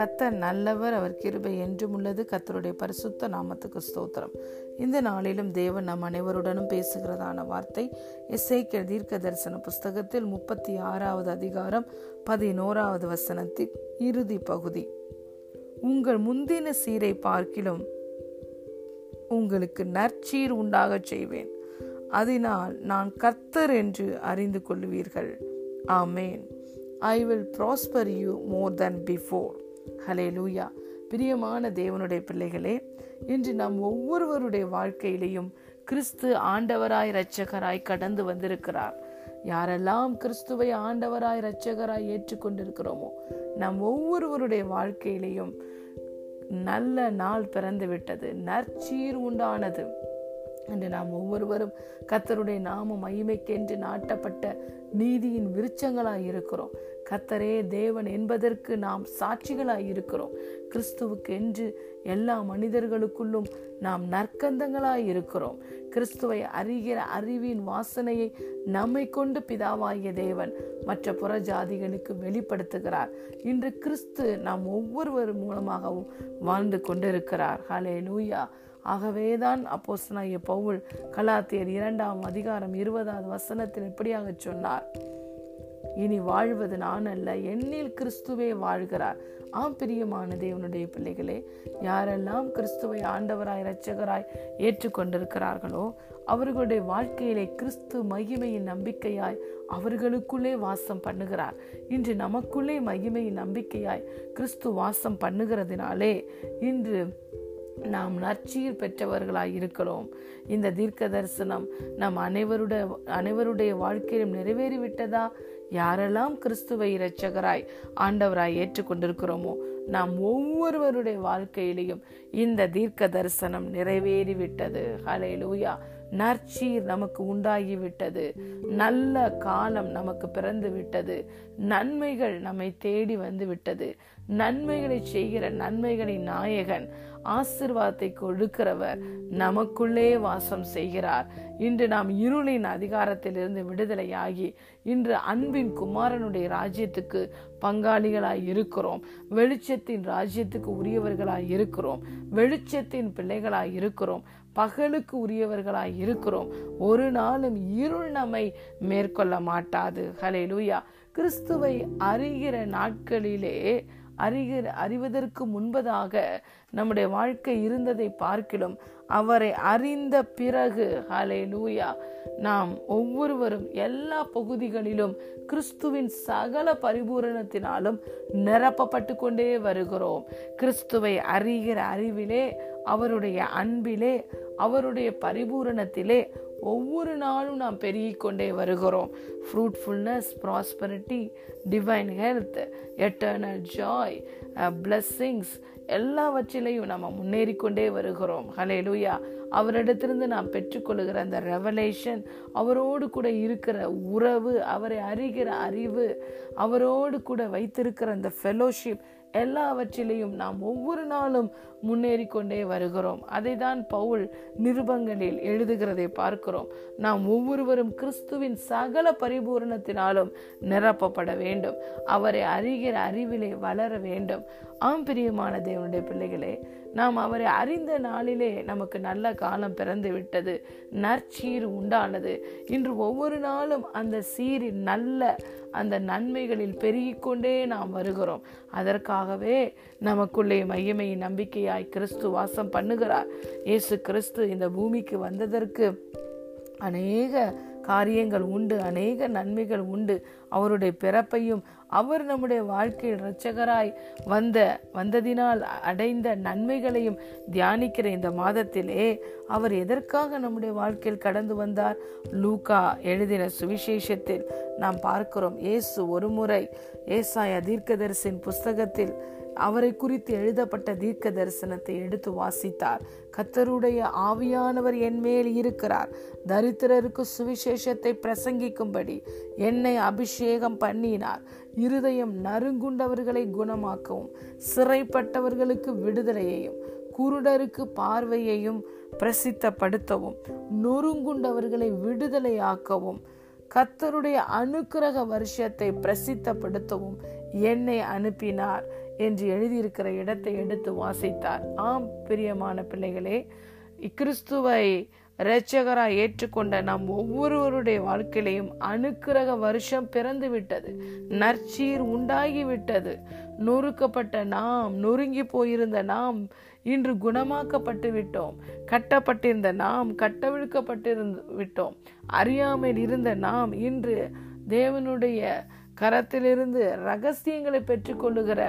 கத்தர் நல்லவர் அவர் கிருபை என்றும் உள்ளது. கத்தருடைய பரிசுத்த நாமத்துக்கு ஸ்தோத்திரம். இந்த நாளிலும் தேவன் நம் அனைவருடனும் பேசுகிறதான வார்த்தை இசைக்க தீர்க்க தரிசன புஸ்தகத்தில் முப்பத்தி ஆறாவது அதிகாரம் பதினோராவது வசனத்தின் இறுதி பகுதி. உங்கள் முந்தின சீரை பார்க்கிலும் உங்களுக்கு நற்சீர் உண்டாகச் செய்வேன். அதனால் நான் கர்த்தர் என்று அறிந்து கொள்வீர்கள். ஆமேன். I will prosper you more then before hallelujah பிரியமான தேவனுடைய பிள்ளைகளே இன்று நாம் ஒவ்வொருவருடைய வாழ்க்கையிலையும் கிறிஸ்து ஆண்டவராய் இரட்சகராய் கடந்து வந்திருக்கிறார். யாரெல்லாம் கிறிஸ்துவை ஆண்டவராய் இரட்சகராய் ஏற்றுக்கொண்டிருக்கிறோமோ நம் ஒவ்வொருவருடைய வாழ்க்கையிலையும் நல்ல நாள் பிறந்து விட்டது நற்சீர் உண்டானது. என்று நாம் ஒவ்வொருவரும் கத்தருடைய நாம மகிமைக்கென்று நாட்டப்பட்ட நீதியின் விருச்சங்களாய் இருக்கிறோம். கத்தரே தேவன் என்பதற்கு நாம் சாட்சிகளாய் இருக்கிறோம். கிறிஸ்துவுக்கு என்று எல்லா மனிதர்களுக்குள்ளும் நாம் நற்கந்தங்களாய் இருக்கிறோம். கிறிஸ்துவை அறிகிற அறிவின் வாசனையை நம்மை கொண்டு பிதாவாகிய தேவன் மற்ற புற ஜாதிகளுக்கு வெளிப்படுத்துகிறார். இன்று கிறிஸ்து நாம் ஒவ்வொருவர் மூலமாகவும் வாழ்ந்து கொண்டிருக்கிறார். ஹலே லூயா ஆகவேதான் அப்போஸ்தனாகிய பவுல் கலாத்தியர் இரண்டாம் அதிகாரம் இருபதாவது வசனத்தில் எப்படியாக சொன்னார். இனி வாழ்வது நான் அல்ல என்னில் கிறிஸ்துவே வாழ்கிறார். ஆம் பிரியமான தேவனுடைய பிள்ளைகளே யாரெல்லாம் கிறிஸ்துவை ஆண்டவராய் இரட்சகராய் ஏற்றுக்கொண்டிருக்கிறார்களோ அவர்களுடைய வாழ்க்கையிலே கிறிஸ்து மகிமையின் நம்பிக்கையாய் அவர்களுக்குள்ளே வாசம் பண்ணுகிறார். இன்று நமக்குள்ளே மகிமையின் நம்பிக்கையாய் கிறிஸ்து வாசம் பண்ணுகிறதுனாலே இன்று நாம் நற்சீர் பெற்றவர்களாய் இருக்கிறோம். இந்த தீர்க்க தரிசனம் நம் அனைவருடைய அனைவருடைய வாழ்க்கையிலும் நிறைவேறிவிட்டதா? யாரெல்லாம் கிறிஸ்துவை இரட்சகராய் ஆண்டவராய் ஏற்றுக்கொண்டிருக்கிறோமோ நாம் ஒவ்வொருவருடைய வாழ்க்கையிலையும் இந்த தீர்க்க தரிசனம் நிறைவேறிவிட்டது. ஹலே லூயா நற்சீர் நமக்கு உண்டாகிவிட்டது. நல்ல காலம் நமக்கு பிறந்து விட்டது நன்மைகள் நம்மை தேடி வந்து விட்டது நன்மைகளை செய்கிற நன்மைகளின் நாயகன் ஆசிர்வாதத்தை கொடுக்கிறவர் நமக்குள்ளே வாசம் செய்கிறார். இன்று நாம் இருளின் அதிகாரத்திலிருந்து விடுதலையாகி இன்று அன்பின் குமாரனுடைய ராஜ்யத்துக்கு பங்காளிகளாய் இருக்கிறோம். வெளிச்சத்தின் ராஜ்யத்துக்கு உரியவர்களாய் இருக்கிறோம். வெளிச்சத்தின் பிள்ளைகளாய் இருக்கிறோம். பகலுக்கு உரியவர்களாய் இருக்கிறோம். ஒரு நாளும் இருள் நம்மை மேற்கொள்ள மாட்டாது. ஹலே லூயா கிறிஸ்துவை அறிகிற நாட்களிலே அறிகிற அறிவதற்கு முன்பதாக நம்முடைய வாழ்க்கை இருந்ததை பார்க்கிலும் அவரை அறிந்த பிறகு ஹலே லூயா நாம் ஒவ்வொருவரும் எல்லா பகுதிகளிலும் கிறிஸ்துவின் சகல பரிபூரணத்தினாலும் நிரப்பப்பட்டு கொண்டே வருகிறோம். கிறிஸ்துவை அறிகிற அறிவிலே அவருடைய அன்பிலே அவருடைய பரிபூரணத்திலே ஒவ்வொரு நாளும் நாம் பெருகிக்கொண்டே வருகிறோம். Fruitfulness prosperity divine health eternal joy blessings எல்லாவற்றிலையும் நம்ம முன்னேறி கொண்டே வருகிறோம். ஹலே லூயா அவரிடத்திலிருந்து நாம் பெற்றுக்கொள்கிற அந்த ரெவலேஷன் அவரோடு கூட இருக்கிற உறவு அவரை அறிகிற அறிவு அவரோடு கூட வைத்திருக்கிற அந்த ஃபெலோஷிப் எல்லாவற்றிலையும் நாம் ஒவ்வொரு நாளும் முன்னேறி கொண்டே வருகிறோம். அதை தான் பவுல் நிருபங்களில் எழுதுகிறதை பார்க்கிறோம். நாம் ஒவ்வொருவரும் கிறிஸ்துவின் சகல பரிபூரணத்தினாலும் நிரப்பப்பட வேண்டும். அவரை அறிகிற அறிவிலே வளர வேண்டும். ஆம் பிரியமான தேவனுடைய பிள்ளைகளே நாம் அவரை அறிந்த நாளிலே நமக்கு நல்ல காலம் பிறந்து விட்டது நற்சீர் உண்டானது. இன்று ஒவ்வொரு நாளும் அந்த சீரின் நல்ல அந்த நன்மைகளில் பெருகிக்கொண்டே நாம் வருகிறோம். அதற்காகவே நமக்குள்ளே மையமையின் நம்பிக்கையாய் கிறிஸ்து வாசம் பண்ணுகிறார். இயேசு கிறிஸ்து இந்த பூமிக்கு வந்ததற்கு அநேக காரியங்கள் உண்டு அநேக நன்மைகள் உண்டு. அவருடைய பிறப்பையும் அவர் நம்முடைய வாழ்க்கையில் இரட்சகராய் வந்த வந்ததினால் அடைந்த நன்மைகளையும் தியானிக்கிற இந்த மாதத்திலே அவர் எதற்காக நம்முடைய வாழ்க்கையில் கடந்து வந்தார்? லூகா எழுதின சுவிசேஷத்தில் நாம் பார்க்கிறோம். இயேசு ஒரு முறை ஏசாய தீர்க்கதரிசின் புஸ்தகத்தில் அவரை குறித்து எழுதப்பட்ட தீர்க்க தரிசனத்தை எடுத்து வாசித்தார். கத்தருடைய ஆவியானவர் என் மேல் இருக்கிறார். தரித்திரருக்கு சுவிசேஷத்தை பிரசங்கிக்கும்படி என்னை அபிஷேகம் பண்ணினார். இருதயம் நறுங்குண்டவர்களை குணமாக்கவும் சிறைப்பட்டவர்களுக்கு விடுதலையையும் குருடருக்கு பார்வையையும் பிரசித்தப்படுத்தவும் நொறுங்குண்டவர்களை விடுதலையாக்கவும் கத்தருடைய அனுக்கிரக வருஷத்தை பிரசித்தப்படுத்தவும் என்னை அனுப்பினார். என்று எழுதியிருக்கிற இடத்தை எடுத்து வாசித்தார். ஆம் பிரியமான பிள்ளைகளே கிறிஸ்துவை இரட்சகராய் ஏற்றுக்கொண்ட நாம் ஒவ்வொருவருடைய வாழ்க்கையிலையும் அனுக்கிரக வருஷம் பிறந்து விட்டது நற்சீர் உண்டாகி விட்டது நொறுக்கப்பட்ட நாம் நொறுங்கி போயிருந்த நாம் இன்று குணமாக்கப்பட்டு விட்டோம் கட்டப்பட்டிருந்த நாம் கட்டவிழ்க்கப்பட்டிருந்து விட்டோம் அறியாமல் இருந்த நாம் இன்று தேவனுடைய கரத்திலிருந்து ரகசியங்களை பெற்றுக்கொள்ளுகிற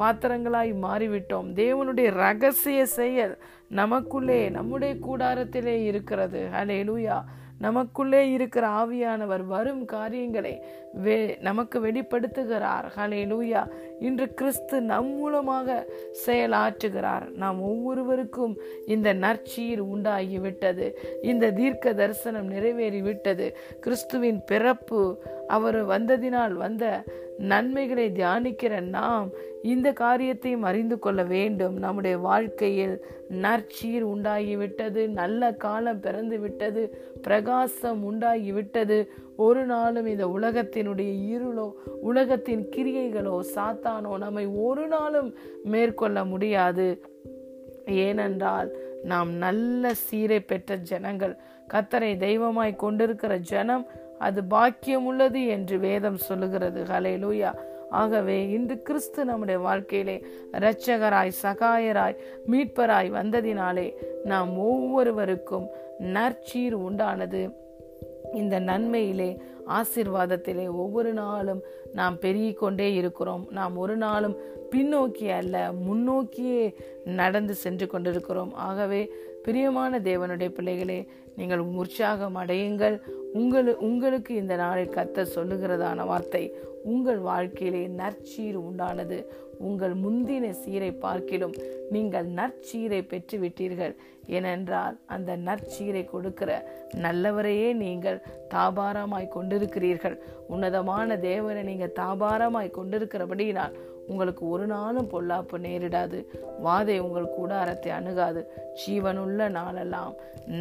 பாத்திரங்களாய் மாறிவிட்டோம். தேவனுடைய ரகசிய செயல் நமக்குள்ளே நம்முடைய கூடாரத்திலே இருக்கிறது. ஹலே லூயா நமக்குள்ளே இருக்கிற ஆவியானவர் வரும் காரியங்களை வெ நமக்கு வெளிப்படுத்துகிறார். ஹலே லூயா இன்று கிறிஸ்து நம் மூலமாக செயலாற்றுகிறார். நாம் ஒவ்வொருவருக்கும் இந்த நற்சீர் உண்டாகிவிட்டது. இந்த தீர்க்க தரிசனம் நிறைவேறிவிட்டது. கிறிஸ்துவின் பிறப்பு அவர் வந்ததினால் வந்த நன்மைகளை தியானிக்கிற நாம் இந்த காரியத்தையும் அறிந்து கொள்ள வேண்டும். நம்முடைய வாழ்க்கையில் நற்சீர் உண்டாகிவிட்டது. நல்ல காலம் பிறந்து விட்டது பிரகாசம் உண்டாகிவிட்டது. ஒரு நாளும் இந்த உலகத்தினுடைய இருளோ உலகத்தின் கிரியைகளோ சாத்தானோ நம்மை ஒரு நாளும் மேற்கொள்ள முடியாது. ஏனென்றால் நாம் நல்ல சீரை பெற்ற ஜனங்கள் கத்தரை தெய்வமாய் கொண்டிருக்கிற ஜனம் அது பாக்கியம் உள்ளது என்று வேதம் சொல்லுகிறது. ஹலே லூயா ஆகவே இன்று கிறிஸ்து நம்முடைய வாழ்க்கையிலே இரட்சகராய் சகாயராய் மீட்பராய் வந்ததினாலே நாம் ஒவ்வொருவருக்கும் நற்சீர் உண்டானது. இந்த நன்மையிலே ஆசிர்வாதத்திலே ஒவ்வொரு நாளும் நாம் பெருகிக் கொண்டே இருக்கிறோம். நாம் ஒரு நாளும் பின்னோக்கி அல்ல முன்னோக்கியே நடந்து சென்று கொண்டிருக்கிறோம். ஆகவே பிரியமான தேவனுடைய பிள்ளைகளே நீங்கள் உற்சாகம் அடையுங்கள். உங்களு உங்களுக்கு இந்த நாளில் கத்த சொல்லுகிறதான வார்த்தை உங்கள் வாழ்க்கையிலே நற்சீர் உண்டானது. உங்கள் முந்தின சீரை பார்க்கிலும் நீங்கள் நற்சீரை பெற்று விட்டீர்கள் ஏனென்றால் அந்த நற்சீரை கொடுக்கிற நல்லவரையே நீங்கள் தாபாரமாய் கொண்டிருக்கிறீர்கள். உன்னதமான தேவனை நீங்கள் தாபாரமாய் கொண்டிருக்கிறபடியினால் உங்களுக்கு ஒரு நாளும் பொல்லாப்பு நேரிடாது. வாதை உங்கள் கூடாரத்தை அணுகாது. ஜீவனுள்ள நாளெல்லாம்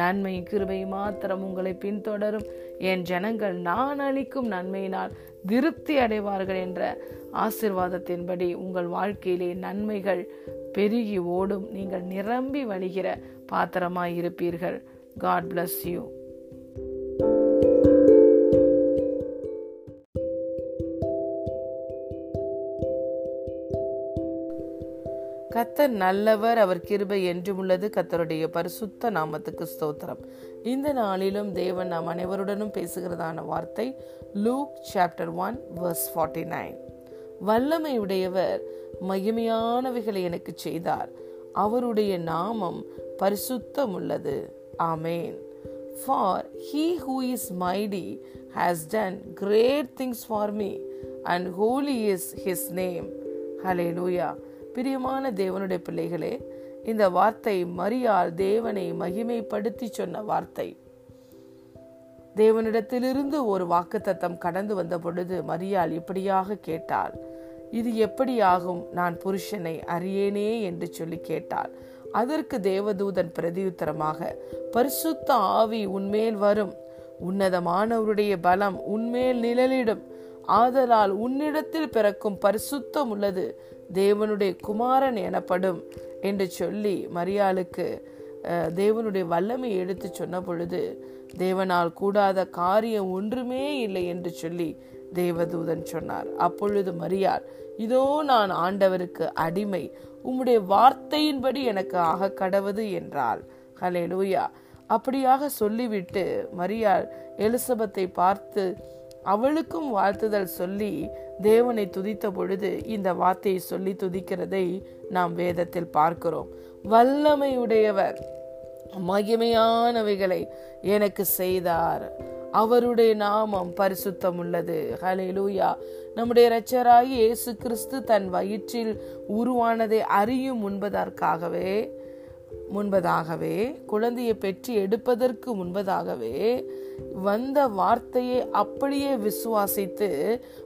நன்மை கிருபை மாத்திரம் உங்களை பின்தொடரும். என் ஜனங்கள் நான் அளிக்கும் நன்மையினால் திருப்தி அடைவார்கள் என்ற ஆசிர்வாதத்தின்படி உங்கள் வாழ்க்கையிலே நன்மைகள் பெருகி ஓடும். நீங்கள் நிரம்பி வழிகிற பாத்திரமாய் இருப்பீர்கள் காட் பிளஸ் யூ கத்தர் நல்லவர் அவர் கிருபை என்றும் உள்ளது. கத்தருடைய பரிசுத்த நாமத்துக்கு ஸ்தோத்திரம். இந்த நாளிலும் தேவன் நாம் அனைவருடனும் பேசுகிறதான வார்த்தை Luke chapter one verse forty nine. வல்லமை உடையவர் மகிமையானவைகளை எனக்கு செய்தார். அவருடைய நாமம் பரிசுத்தம் உள்ளது. ஆமேன். For he who is mighty has done great things for me and holy is his name hallelujah பிரியமான தேவனுடைய பிள்ளைகளே இந்த வார்த்தை மரியாள் தேவனை மகிமைப்படுத்தி சொன்ன வார்த்தை. தேவனிடத்திலிருந்து ஒரு வாக்குத்தத்தம் கடந்து வந்த பொழுது மரியாள் இப்படியாக கேட்டாள் இது எப்படி ஆகும் நான் புருஷனை அறியேனே என்று சொல்லி கேட்டாள். அதற்கு தேவதூதன் பிரதியுத்தரமாக பரிசுத்த ஆவி உன்மேல் வரும். உன்னதமானவருடைய பலம் உன்மேல் நிழலிடும். ஆதலால் உன்னிடத்தில் பிறக்கும் பரிசுத்தம் உள்ளது. தேவனுடைய குமாரன் எனப்படும் என்று சொல்லி மரியாளுக்கு தேவனுடைய வல்லமை எடுத்து சொன்ன பொழுது தேவனால் கூடாத காரியம் ஒன்றுமே இல்லை என்று சொல்லி தேவதூதன் சொன்னார். அப்பொழுது மரியாள் இதோ நான் ஆண்டவருக்கு அடிமை உம்முடைய வார்த்தையின்படி எனக்கு ஆக கடவுது என்றாள். ஹலே லூயா அப்படியாக சொல்லிவிட்டு மரியாள் எலிசபத்தை பார்த்து அவளுக்கும் வாழ்த்துதல் சொல்லி தேவனை துதித்த பொழுது இந்த வார்த்தையை சொல்லி துதிக்கிறதை நாம் வேதத்தில் பார்க்கிறோம். வல்லமையுடையவர் மகிமையானவைகளை எனக்கு செய்தார். அவருடைய நாமம் பரிசுத்தம் உள்ளது ஹலேலூயா நம்முடைய இரட்சராகி இயேசு கிறிஸ்து தன் வயிற்றில் உருவானதை அறியும் முன்பதற்காகவே முன்பதாகவே குழந்தையை பெற்று எடுப்பதற்கு முன்பதாகவே வந்த வார்த்தையை அப்படியே விசுவாசித்து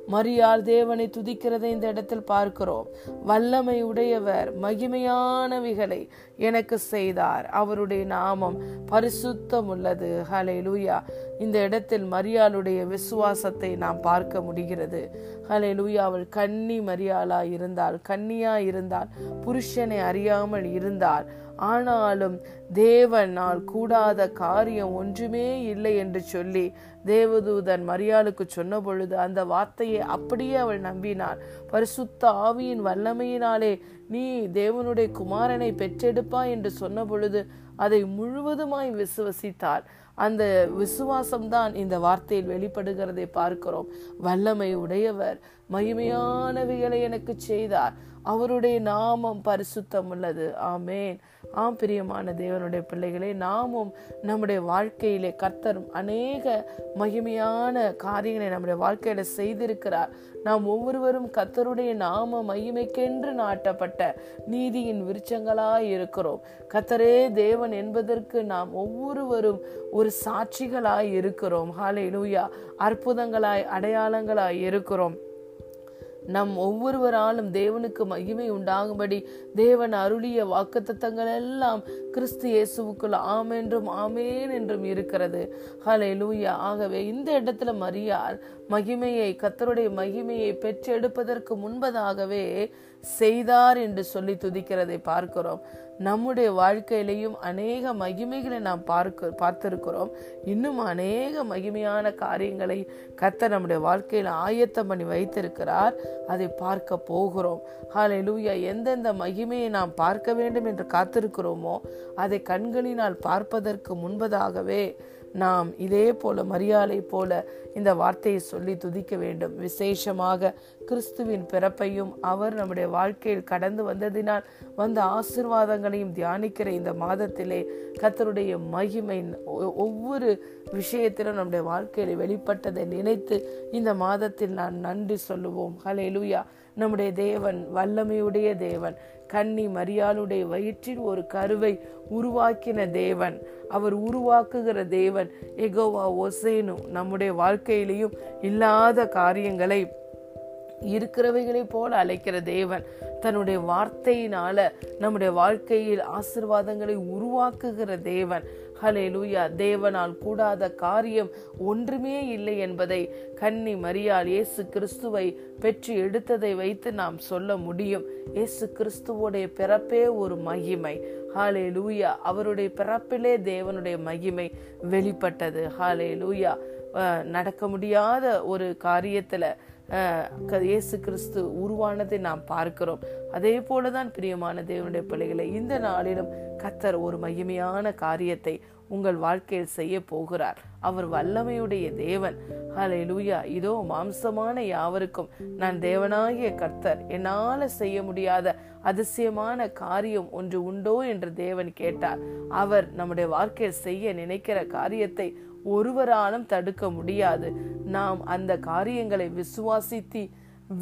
மரியாள் தேவனை துதிக்கிறதை இந்த இடத்தில் பார்க்கிறோம். வல்லமை உடையவர் மகிமையானவைகளை எனக்கு செய்தார். அவருடைய நாமம் பரிசுத்தம் உள்ளது ஹலே லூயா இந்த இடத்தில் மரியாளுடைய விசுவாசத்தை நாம் பார்க்க முடிகிறது. ஹலே லூயா அவள் கன்னி மரியாளா இருந்தால் கன்னியா இருந்தால் புருஷனை அறியாமல் இருந்தால் ஆனாலும் தேவனால் கூடாத காரியம் ஒன்றுமே இல்லை என்று சொல்லி தேவதூதன் மரியாளுக்கு சொன்ன பொழுது அந்த வார்த்தையை அப்படியே அவள் நம்பினாள். பரிசுத்த ஆவியின் வல்லமையினாலே நீ தேவனுடைய குமாரனை பெற்றெடுப்பா என்று சொன்ன பொழுது அதை முழுவதுமாய் விசுவசித்தார். அந்த விசுவாசம்தான் இந்த வார்த்தையில் வெளிப்படுகிறதை பார்க்கிறோம். வல்லமை உடையவர் மகிமையானவைகளை எனக்கு செய்தார். அவருடைய நாமம் பரிசுத்தம் உள்ளது. ஆமேன். ஆம் பிரியமான தேவனுடைய பிள்ளைகளே நாமும் நம்முடைய வாழ்க்கையிலே கர்த்தர் அநேக மகிமையான காரியங்களை நம்முடைய வாழ்க்கையில செய்திருக்கிறார். நாம் ஒவ்வொருவரும் கத்தருடைய நாம மகிமைக்கென்று நாட்டப்பட்ட நீதியின் விருச்சங்களாய் இருக்கிறோம். கத்தரே தேவன் என்பதற்கு நாம் ஒவ்வொருவரும் ஒரு சாட்சிகளாய் இருக்கிறோம். ஹாலே லூயா அற்புதங்களாய் அடையாளங்களாய் இருக்கிறோம். நம் ஒவ்வொருவராலும் தேவனுக்கு மகிமை உண்டாகும்படி தேவன் அருளிய வாக்குத்தத்தங்கள் எல்லாம் கிறிஸ்து இயேசுவுக்குள் ஆமென்றும் ஆமேன் என்றும் இருக்கிறது. ஹலே லூயா ஆகவே இந்த இடத்துல மரியார் மகிமையை கத்தருடைய மகிமையை பெற்றெடுப்பதற்கு முன்பதாகவே செய்தார் என்று சொல்லி துதிக்கிறதை பார்க்கிறோம். நம்முடைய வாழ்க்கையிலையும் அநேக மகிமைகளை நாம் பார்க்க பார்த்திருக்கிறோம். இன்னும் அநேக மகிமையான காரியங்களை கத்த நம்முடைய வாழ்க்கையில் ஆயத்தம் பண்ணி வைத்திருக்கிறார். அதை பார்க்க போகிறோம். ஹாலே லூயா எந்தெந்த மகிமையை நாம் பார்க்க வேண்டும் என்று காத்திருக்கிறோமோ அதை கண்களினால் பார்ப்பதற்கு முன்பதாகவே நாம் இதே போல மரியாதை போல இந்த வார்த்தையை சொல்லி துதிக்க வேண்டும். விசேஷமாக கிறிஸ்துவின் பிறப்பையும் அவர் நம்முடைய வாழ்க்கையில் கடந்து வந்ததினால் வந்த ஆசிர்வாதங்களையும் தியானிக்கிற இந்த மாதத்திலே கத்தருடைய மகிமை ஒவ்வொரு விஷயத்திலும் நம்முடைய வாழ்க்கையில் வெளிப்பட்டதை நினைத்து இந்த மாதத்தில் நான் நன்றி சொல்லுவோம். ஹலே லூயா நம்முடைய தேவன் வல்லமையுடைய தேவன் கன்னி மரியாளுடைய வயிற்றில் ஒரு கருவை உருவாக்கின தேவன். அவர் உருவாக்குகிற தேவன் எகோவா ஒசேனு நம்முடைய வாழ்க்கையிலையும் இல்லாத காரியங்களை இருக்கிறவைகளை போல அழைக்கிற தேவன். தன்னுடைய வார்த்தையினால நம்முடைய வாழ்க்கையில் ஆசிர்வாதங்களை உருவாக்குகிற தேவன். ஹலே லூயா தேவனால் கூடாத காரியம் ஒன்றுமே இல்லை என்பதை கன்னி மரியால் இயேசு கிறிஸ்துவை பெற்று எடுத்ததை வைத்து நாம் சொல்ல முடியும். இயேசு கிறிஸ்துவோடைய பிறப்பே ஒரு மகிமை. ஹாலே லூயா அவருடைய பிறப்பிலே தேவனுடைய மகிமை வெளிப்பட்டது. ஹாலே லூயா நடக்க முடியாத ஒரு காரியத்துல இயேசு கிறிஸ்து உருவானதை நாம் பார்க்கிறோம். அதே போலதான் பிரியமான தேவனுடைய பிள்ளைகளை இந்த நாளிலும் கத்தர் ஒரு மகிமையான காரியத்தை உங்கள் வாழ்க்கையில் செய்ய போகிறார். அவர் வல்லமையுடைய தேவன். ஹலே லூயா இதோ மாம்சமான யாவருக்கும் நான் தேவனாகிய கர்த்தர். என்னால செய்ய முடியாத அதிசயமான காரியம் ஒன்று உண்டோ என்று தேவன் கேட்டார். அவர் நம்முடைய வாழ்க்கையில் செய்ய நினைக்கிற காரியத்தை ஒருவராலும் தடுக்க முடியாது. நாம் அந்த காரியங்களை விசுவாசித்து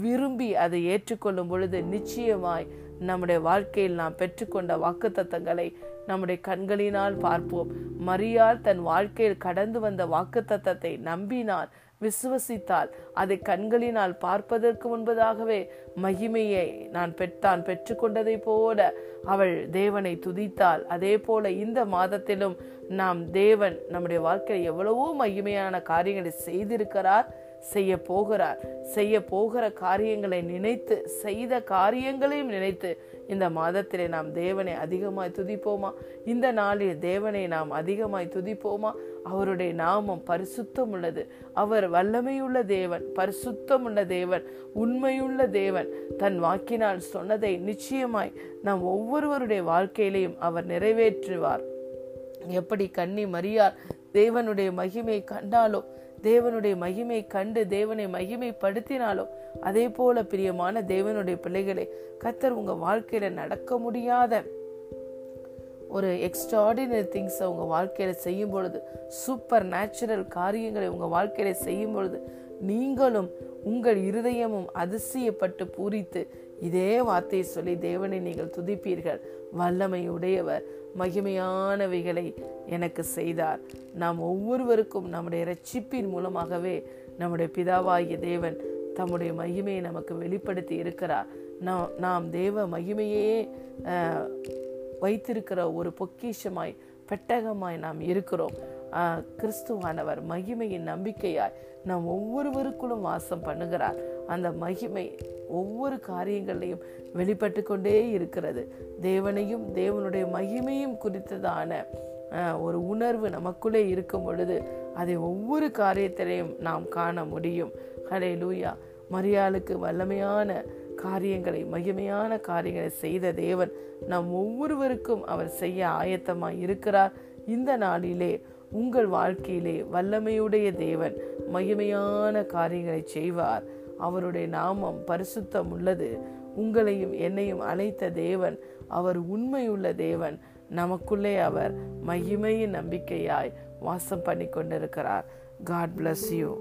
விரும்பி அதை ஏற்றுக்கொள்ளும் பொழுது நிச்சயமாய் நம்முடைய வாழ்க்கையில் நாம் பெற்றுக்கொண்ட வாக்குத்தத்தங்களை நம்முடைய கண்களினால் பார்ப்போம். மரியாள் தன் வாழ்க்கையில் கடந்து வந்த வாக்குத்தத்தத்தை நம்பினால் விசுவசித்தால் அதை கண்களினால் பார்ப்பதற்கு முன்பதாகவே மகிமையை நான் பெற்றான் பெற்றுக்கொண்டதை போல அவள் தேவனை துதித்தாள். அதே போல இந்த மாதத்திலும் நாம் தேவன் நம்முடைய வாழ்க்கையில் எவ்வளவோ மகிமையான காரியங்களை செய்திருக்கிறார் செய்ய போகிறார். செய்ய போகிற காரியங்களை நினைத்து செய்த காரியங்களையும் நினைத்து இந்த மாதத்திலே நாம் தேவனை அதிகமாய் துதிப்போமா? இந்த நாளில் தேவனை நாம் அதிகமாய் துதிப்போமா? அவருடைய நாமம் பரிசுத்தம் உள்ளது அவர் வல்லமையுள்ள தேவன் பரிசுத்தம் உள்ள தேவன் உண்மையுள்ள தேவன். தன் வாக்கினால் சொன்னதை நிச்சயமாய் நாம் ஒவ்வொருவருடைய வாழ்க்கையிலையும் அவர் நிறைவேற்றுவார். எப்படி கன்னி மரியார் தேவனுடைய மகிமை கண்டாலோ தேவனுடைய மகிமை கண்டு தேவனை மகிமைப்படுத்தினாலோ அதே போல பிரியமான தேவனுடைய பிள்ளைகளை கத்தர் உங்க வாழ்க்கையில நடக்க முடியாத ஒரு எக்ஸ்ட்ராடினரி திங்ஸை உங்கள் வாழ்க்கையில் செய்யும் பொழுது சூப்பர் நேச்சுரல் காரியங்களை உங்கள் வாழ்க்கையில் செய்யும் பொழுது நீங்களும் உங்கள் இருதயமும் அதிசயப்பட்டு பூரித்து இதே வார்த்தையை சொல்லி தேவனை நீங்கள் துதிப்பீர்கள். வல்லமை உடையவர். மகிமையானவைகளை எனக்கு செய்தார். நாம் ஒவ்வொருவருக்கும் நம்முடைய ரட்சிப்பின் மூலமாகவே நம்முடைய பிதாவாகிய தேவன் தம்முடைய மகிமையை நமக்கு வெளிப்படுத்தி இருக்கிறார். நாம் நாம் தேவ மகிமையே வைத்திருக்கிற ஒரு பொக்கிஷமாய் பெட்டகமாய் நாம் இருக்கிறோம். கிறிஸ்துவானவர் மகிமையின் நம்பிக்கையாய் நாம் ஒவ்வொருவருக்குள்ளும் வாசம் பண்ணுகிறார். அந்த மகிமை ஒவ்வொரு காரியங்களையும் வெளிப்பட்டு கொண்டே இருக்கிறது. தேவனையும் தேவனுடைய மகிமையும் குறித்ததான ஒரு உணர்வு நமக்குள்ளே இருக்கும் பொழுது அதை ஒவ்வொரு காரியத்திலையும் நாம் காண முடியும். ஹலே லூயா மரியாளுக்கு வல்லமையான காரியங்களை மகிமையான காரியங்களை செய்த தேவன் நம் ஒவ்வொருவருக்கும் அவர் செய்ய ஆயத்தமாய் இருக்கிறார். இந்த நாளிலே உங்கள் வாழ்க்கையிலே வல்லமையுடைய தேவன் மகிமையான காரியங்களை செய்வார். அவருடைய நாமம் பரிசுத்தம் உள்ளது. உங்களையும் என்னையும் அழைத்த தேவன் அவர் உண்மையுள்ள தேவன். நமக்குள்ளே அவர் மகிமையின் நம்பிக்கையாய் வாசம் பண்ணி கொண்டிருக்கிறார் காட் பிளஸ் யூ